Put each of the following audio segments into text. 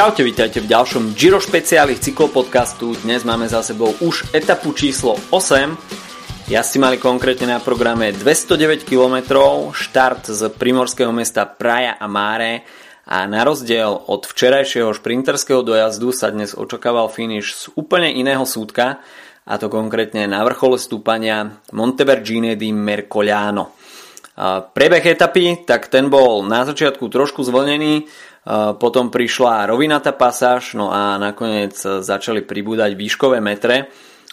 Čaute, vítajte v ďalšom Giro špeciáli cyklopodcastu. Dnes máme za sebou už etapu číslo 8. Jazdci mali konkrétne na programe 209 km, štart z primorského mesta Praja a Máre a na rozdiel od včerajšieho šprinterského dojazdu sa dnes očakával finish z úplne iného súdka a to konkrétne na vrchole stúpania Montevergine di Mercogliano. Prebeh etapy, tak ten bol na začiatku trošku zvlnený, potom prišla rovinatá pasáž, no a nakoniec začali pribúdať výškové metre.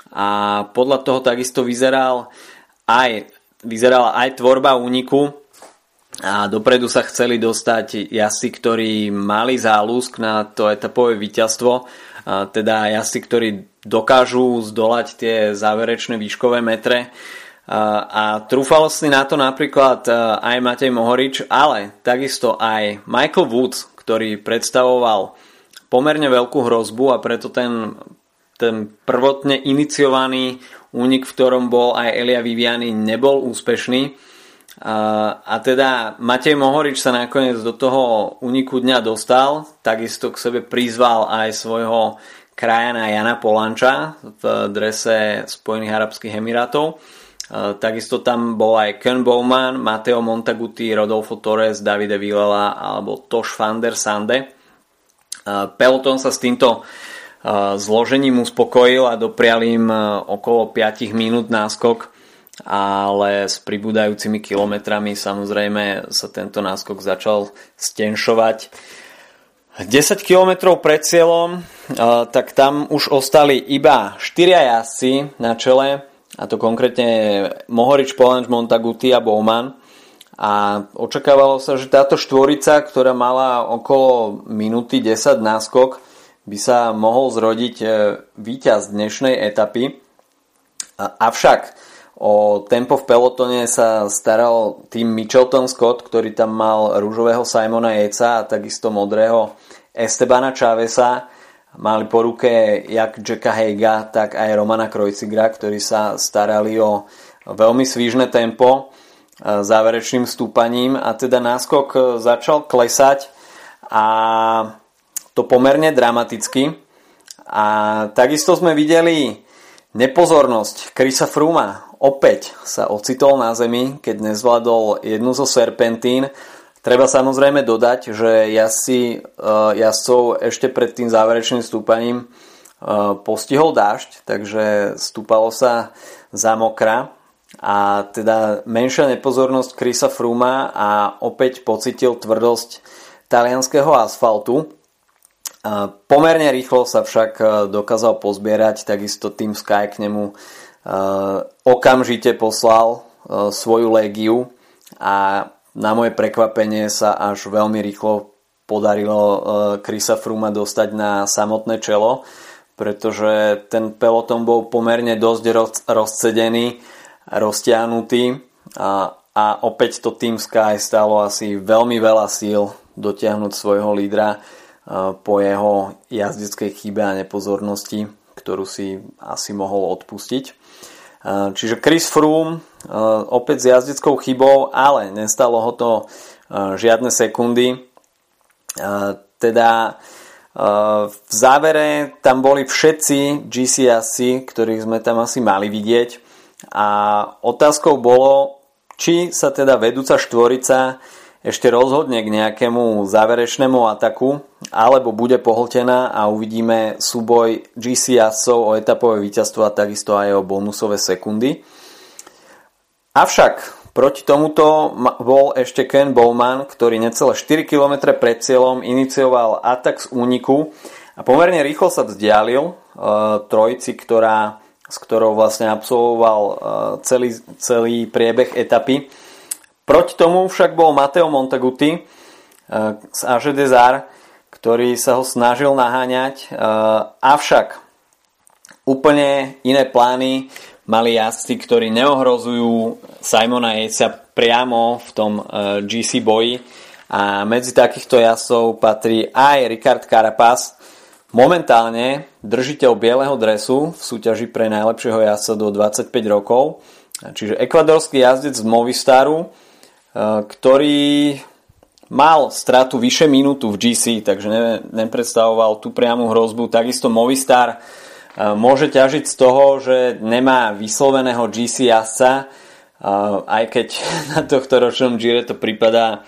A podľa toho takisto vyzeral aj, vyzerala aj tvorba úniku. A dopredu sa chceli dostať jazdci, ktorí mali záľusk na to etapové víťazstvo, teda jazdci, ktorí dokážu zdolať tie záverečné výškové metre. A trúfal si na to napríklad aj Matej Mohorič, ale takisto aj Michael Woods, ktorý predstavoval pomerne veľkú hrozbu a preto ten, ten prvotne iniciovaný únik, v ktorom bol aj Elia Viviani, nebol úspešný. A, a teda Matej Mohorič sa nakoniec do toho úniku dňa dostal, takisto k sebe prizval aj svojho krajana Jana Polanča v drese Spojených Arabských Emirátov. Takisto tam bol aj Ken Bowman, Matteo Montaguti, Rodolfo Torres, Davide Villela alebo Tosh van der Sande. Peloton sa s týmto zložením uspokojil a doprial im okolo 5 minút náskok, ale s pribúdajúcimi kilometrami samozrejme sa tento náskok začal stenšovať. 10 km pred cieľom, tak tam už ostali iba 4 jazdci na čele, a to konkrétne Mohorič, Polanč, Montaguti a Bowman. A očakávalo sa, že táto štvorica, ktorá mala okolo minúty 10 náskok, by sa mohol zrodiť e, víťaz dnešnej etapy. Avšak o tempo v pelotone sa staral tým Mitchelton Scott, ktorý tam mal rúžového Simona Jeca a takisto modrého Estebana Chavesa mali po ruke jak Jacka Heiga, tak aj Romana Krojcigra, ktorí sa starali o veľmi svížne tempo e, záverečným stúpaním a teda náskok e, začal klesať a to pomerne dramaticky. A takisto sme videli nepozornosť Krisa Fruma. Opäť sa ocitol na zemi, keď nezvládol jednu zo serpentín Treba samozrejme dodať, že jazdci, uh, jazdcov ešte pred tým záverečným stúpaním uh, postihol dážď, takže stúpalo sa za mokra a teda menšia nepozornosť Krisa Fruma a opäť pocitil tvrdosť talianského asfaltu. Uh, pomerne rýchlo sa však dokázal pozbierať, takisto tým Sky k nemu okamžite poslal svoju légiu a na moje prekvapenie sa až veľmi rýchlo podarilo Krisa e, Fruma dostať na samotné čelo, pretože ten peloton bol pomerne dosť rozcedený, roztiahnutý a, a opäť to Team Sky stalo asi veľmi veľa síl dotiahnuť svojho lídra e, po jeho jazdeckej chybe a nepozornosti, ktorú si asi mohol odpustiť. Čiže Chris Froome opäť s jazdeckou chybou, ale nestalo ho to žiadne sekundy. Teda v závere tam boli všetci GCSC, ktorých sme tam asi mali vidieť a otázkou bolo, či sa teda vedúca štvorica ešte rozhodne k nejakému záverečnému ataku, alebo bude pohltená a uvidíme súboj GC jazdcov o etapové víťazstvo a takisto aj o bonusové sekundy. Avšak proti tomuto bol ešte Ken Bowman, ktorý necelé 4 km pred cieľom inicioval atak z úniku a pomerne rýchlo sa vzdialil uh, trojici, ktorá, s ktorou vlastne absolvoval uh, celý, celý priebeh etapy. Proti tomu však bol Mateo Montaguti eh, z Age Desar, ktorý sa ho snažil naháňať, eh, avšak úplne iné plány mali jazdci, ktorí neohrozujú Simona Jejca priamo v tom eh, GC boji. A medzi takýchto jazdcov patrí aj Ricard Carapaz, momentálne držiteľ bieleho dresu v súťaži pre najlepšieho jazdca do 25 rokov, čiže ekvadorský jazdec z Movistaru, ktorý mal stratu vyše minútu v GC, takže ne, nepredstavoval tú priamu hrozbu. Takisto Movistar môže ťažiť z toho, že nemá vysloveného GC jazdca, aj keď na tohto ročnom Gire to pripadá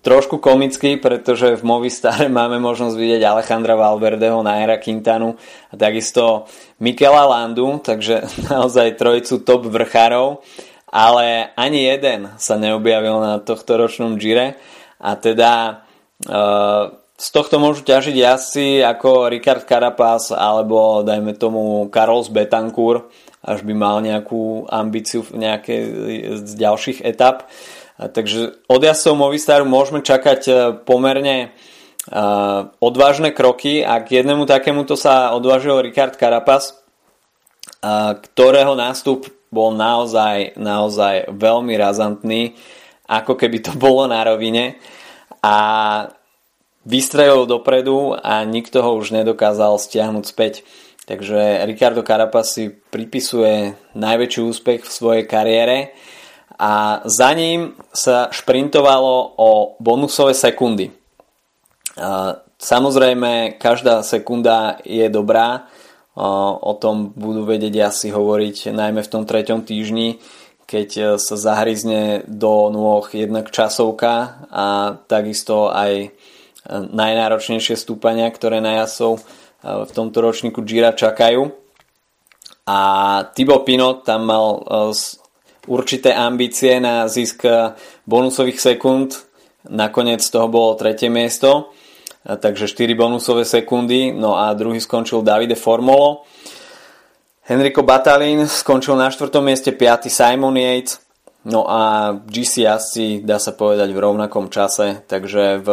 trošku komicky, pretože v Movistare máme možnosť vidieť Alejandra Valverdeho, Naira Quintanu a takisto Mikela Landu, takže naozaj trojicu top vrchárov, ale ani jeden sa neobjavil na tohto ročnom Gire. A teda z tohto môžu ťažiť jazdci ako Richard Carapaz alebo dajme tomu Carlos Betancourt, až by mal nejakú ambíciu v nejakej z ďalších etap. Takže od jazdcov Movistaru môžeme čakať e, pomerne e, odvážne kroky a k jednému takémuto sa odvážil Richard Carapaz, e, ktorého nástup bol naozaj, naozaj veľmi razantný, ako keby to bolo na rovine a vystrelil dopredu a nikto ho už nedokázal stiahnuť späť. Takže Ricardo Carapaz si pripisuje najväčší úspech v svojej kariére a za ním sa šprintovalo o bonusové sekundy. Samozrejme, každá sekunda je dobrá, o tom budú vedieť asi hovoriť najmä v tom treťom týždni, keď sa zahryzne do nôh jednak časovka a takisto aj najnáročnejšie stúpania, ktoré na jasov v tomto ročníku Gira čakajú. A Thibaut Pinot tam mal určité ambície na zisk bonusových sekúnd. Nakoniec toho bolo tretie miesto, takže 4 bonusové sekundy. No a druhý skončil Davide Formolo. Henrico Batalin skončil na 4. mieste, 5. Simon Yates. No a GC asi dá sa povedať v rovnakom čase, takže v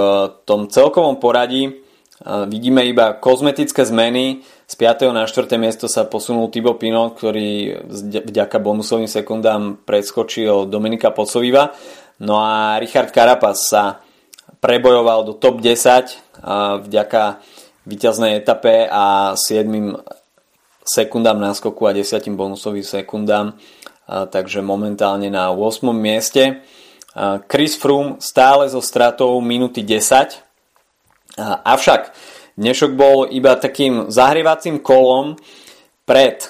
tom celkovom poradí Vidíme iba kozmetické zmeny. Z 5. na 4. miesto sa posunul Tibo Pino, ktorý vďaka bonusovým sekundám predskočil Dominika Pocoviva. No a Richard Carapaz sa prebojoval do top 10 vďaka víťaznej etape a 7 sekundám náskoku a 10 bonusovým sekundám. Takže momentálne na 8. mieste. Chris Froome stále so stratou minúty 10 Avšak dnešok bol iba takým zahrievacím kolom pred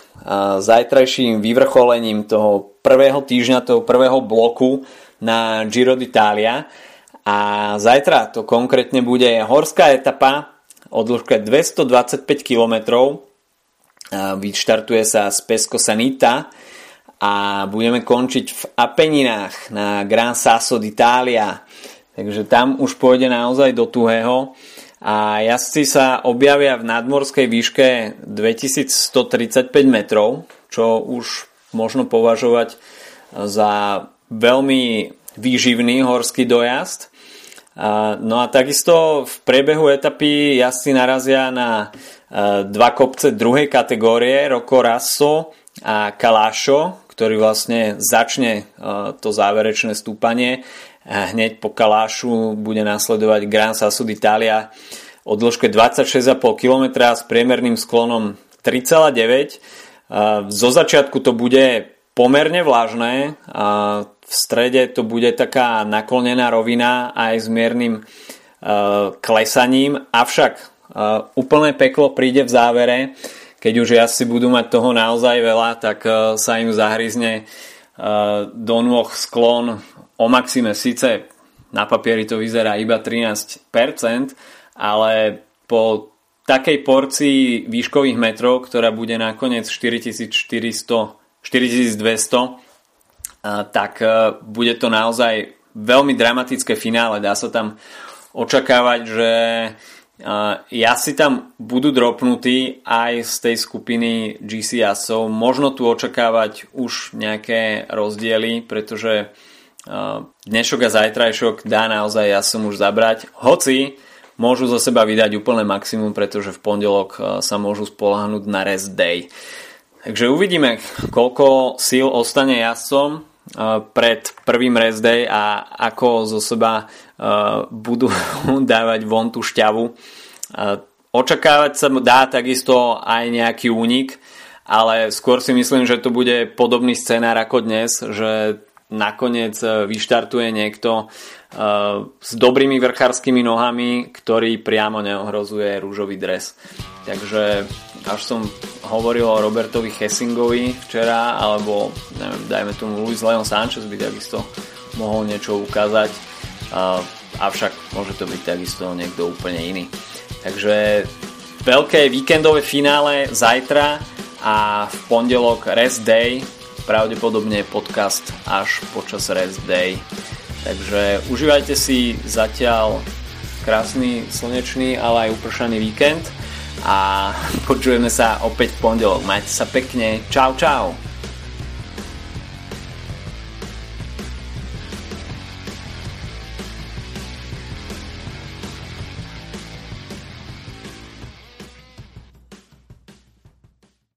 zajtrajším vyvrcholením toho prvého týždňa, toho prvého bloku na Giro d'Italia. A zajtra to konkrétne bude horská etapa o dĺžke 225 km. Vyštartuje sa z Pesco Sanita a budeme končiť v Apeninách na Gran Sasso d'Italia. Takže tam už pôjde naozaj do tuhého a jazdci sa objavia v nadmorskej výške 2135 metrov, čo už možno považovať za veľmi výživný horský dojazd. No a takisto v priebehu etapy jazdci narazia na dva kopce druhej kategórie, Roko Rasso a Kalášo, ktorý vlastne začne to záverečné stúpanie hneď po Kalášu bude nasledovať Gran Sasso d'Italia o dĺžke 26,5 km s priemerným sklonom 3,9. Zo začiatku to bude pomerne vlažné. V strede to bude taká naklonená rovina aj s miernym klesaním. Avšak úplné peklo príde v závere. Keď už asi budú mať toho naozaj veľa, tak sa im zahryzne do nôh sklon o Maxime síce na papieri to vyzerá iba 13%, ale po takej porcii výškových metrov, ktorá bude nakoniec 4400, 4200, tak e, bude to naozaj veľmi dramatické finále. Dá sa tam očakávať, že ja si tam budú dropnutí aj z tej skupiny GC Asov. Možno tu očakávať už nejaké rozdiely, pretože dnešok a zajtrajšok dá naozaj ja som už zabrať. Hoci môžu zo seba vydať úplné maximum, pretože v pondelok sa môžu spolahnúť na rest day. Takže uvidíme, koľko síl ostane jazdcom pred prvým rest day a ako zo seba budú dávať von tú šťavu. Očakávať sa dá takisto aj nejaký únik, ale skôr si myslím, že to bude podobný scenár ako dnes, že nakoniec vyštartuje niekto s dobrými vrchárskymi nohami, ktorý priamo neohrozuje rúžový dres. Takže až som hovoril o Robertovi Hessingovi včera, alebo neviem, dajme tomu Luis Leon Sanchez by takisto mohol niečo ukázať, avšak môže to byť takisto niekto úplne iný. Takže veľké víkendové finále zajtra a v pondelok rest day, pravdepodobne podcast až počas rest day. Takže užívajte si zatiaľ krásny, slnečný, ale aj upršaný víkend a počujeme sa opäť v pondelok. Majte sa pekne. Čau, čau.